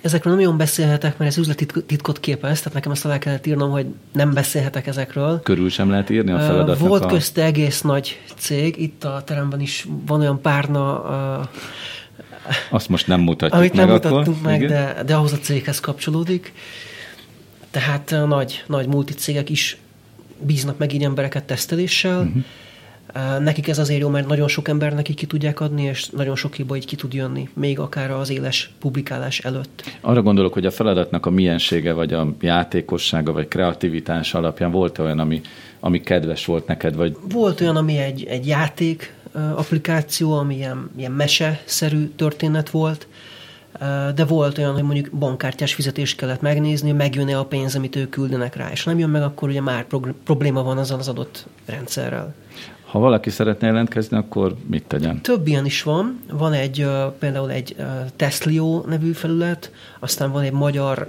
F: Ezekről nem nagyon beszélhetek, mert ez üzleti titkot képez, tehát nekem ezt alá kellett írnom, hogy nem beszélhetek ezekről.
B: Körül sem lehet írni a feladatnak
F: Volt
B: a...
F: közte egész nagy cég, itt a teremben is van olyan párna, ö,
B: Azt most nem mutatjuk
F: amit
B: meg
F: nem
B: akkor.
F: mutattunk meg,
B: Igen.
F: de, de ahhoz a céghez kapcsolódik. Tehát nagy, nagy multicégek is bíznak meg így embereket teszteléssel. Uh-huh. Nekik ez azért jó, mert nagyon sok embernek így ki tudják adni, és nagyon sok hiba így ki tud jönni, még akár az éles publikálás előtt.
B: Arra gondolok, hogy a feladatnak a miensége, vagy a játékossága, vagy kreativitás alapján volt olyan, ami, ami kedves volt neked, vagy
F: Volt olyan, ami egy, egy játék applikáció, ami ilyen, ilyen mese-szerű történet volt, de volt olyan, hogy mondjuk bankkártyás fizetést kellett megnézni, megjön-e a pénz, amit ők küldenek rá, és nem jön meg, akkor ugye már probléma van azzal az adott rendszerrel.
B: Ha valaki szeretne jelentkezni, akkor mit tegyen?
F: Több ilyen is van. Van egy például egy ö, Testlio nevű felület, aztán van egy magyar,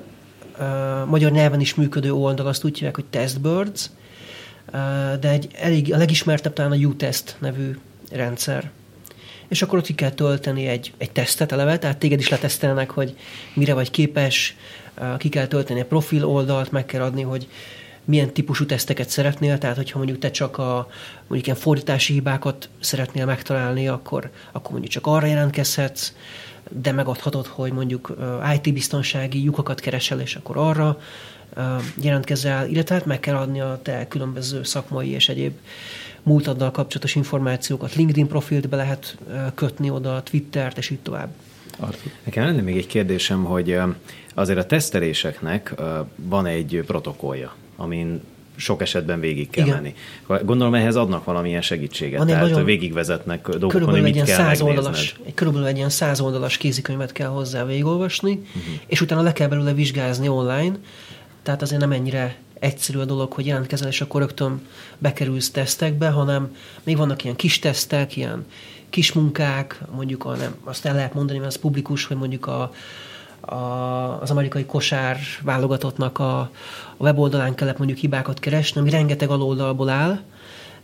F: magyar nyelven is működő oldal, azt úgy hívják, hogy Testbirds, de egy elég, a legismertebb talán a U-Test nevű rendszer. És akkor ott ki kell tölteni egy, egy tesztet eleve, tehát téged is letesztelnek, hogy mire vagy képes, ki kell tölteni a profil oldalt, meg kell adni, hogy milyen típusú teszteket szeretnél, tehát hogyha mondjuk te csak a mondjuk ilyen fordítási hibákat szeretnél megtalálni, akkor, akkor mondjuk csak arra jelentkezhetsz, de megadhatod, hogy mondjuk ö, IT-biztonsági lyukakat keresel, és akkor arra jelentkezel, illetve hát meg kell adni a te különböző szakmai és egyéb múltaddal kapcsolatos információkat. LinkedIn profilt be lehet kötni oda, Twittert, és így tovább.
B: Artur.
D: Nekem lenne még egy kérdésem, hogy azért a teszteléseknek van egy protokollja, amin sok esetben végig kell
F: Igen.
D: menni. Gondolom ehhez adnak valamilyen segítséget,
F: Van
D: tehát
F: nagyon-
D: végigvezetnek dolgokon, hogy mit kell
F: száz
D: megnézned.
F: oldalas, egy körülbelül egy ilyen száz oldalas kézikönyvet kell hozzá végigolvasni, uh-huh. és utána le kell belőle vizsgázni online, tehát azért nem ennyire egyszerű a dolog, hogy jelentkezel, és akkor rögtön bekerülsz tesztekbe, hanem még vannak ilyen kis tesztek, ilyen kis munkák, mondjuk a, nem, azt el lehet mondani, mert az publikus, hogy mondjuk a, a, az amerikai kosár válogatottnak a, a weboldalán kellett mondjuk hibákat keresni, ami rengeteg aloldalból áll,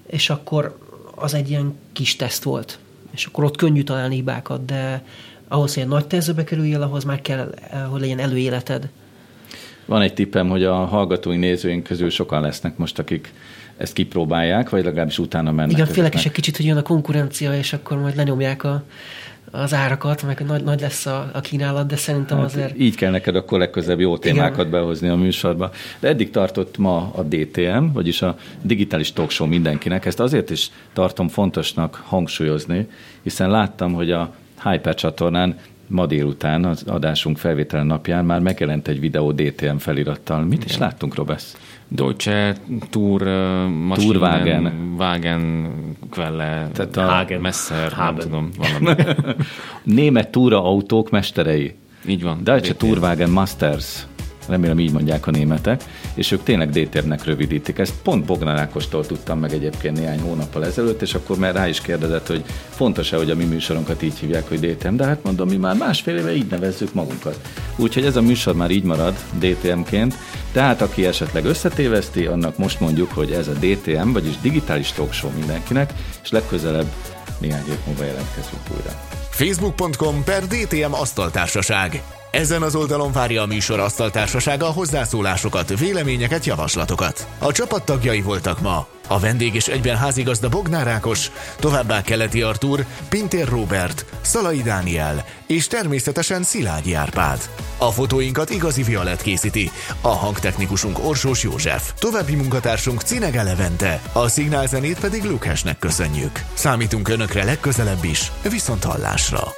F: és akkor az egy ilyen kis teszt volt. És akkor ott könnyű találni hibákat, de ahhoz, hogy egy nagy tesztbe kerüljél, ahhoz már kell, eh, hogy legyen előéleted.
B: Van egy tippem, hogy a hallgatóink, nézőink közül sokan lesznek most, akik ezt kipróbálják, vagy legalábbis utána mennek.
F: Igen, félek is egy kicsit, hogy jön a konkurencia, és akkor majd lenyomják a, az árakat, meg nagy, nagy lesz a, a kínálat, de szerintem
B: Hát
F: azért...
B: Így kell neked akkor legközelebb jó témákat behozni a műsorba. De eddig tartott ma a DTM, vagyis a digitális talk show mindenkinek. Ezt azért is tartom fontosnak hangsúlyozni, hiszen láttam, hogy a Hyper csatornán ma délután, az adásunk felvételen napján már megjelent egy videó DTM felirattal. Mit is láttunk, Robesz?
C: Deutsche Tour, uh, Maschinen,
B: Tourwagen.
C: Wagen, Quelle,
B: Tehát a-
C: Hagen, Messer, nem
D: Haben.
C: tudom, valami.
B: Német túra autók mesterei.
C: Így van.
B: Deutsche
C: DTM.
B: Tourwagen Masters. Remélem így mondják a németek, és ők tényleg D-tervnek rövidítik. Ezt pont Bognár Ákostól tudtam meg egyébként néhány hónappal ezelőtt, és akkor már rá is kérdezett, hogy fontos-e, hogy a mi műsorunkat így hívják, hogy DTM, de hát mondom, mi már másfél éve így nevezzük magunkat. Úgyhogy ez a műsor már így marad DTM-ként, tehát aki esetleg összetéveszti, annak most mondjuk, hogy ez a DTM, vagyis digitális talk show mindenkinek, és legközelebb néhány hét múlva jelentkezünk újra.
A: Facebook.com per DTM Asztaltársaság ezen az oldalon várja a műsor asztaltársasága a hozzászólásokat, véleményeket, javaslatokat. A csapat tagjai voltak ma. A vendég és egyben házigazda Bognár Ákos, továbbá Keleti Artúr, Pintér Robert, Szalai Dániel és természetesen Szilágyi Árpád. A fotóinkat igazi Violet készíti, a hangtechnikusunk Orsós József, további munkatársunk Cinege Levente, a szignálzenét pedig Lukásnek köszönjük. Számítunk Önökre legközelebb is, viszont hallásra!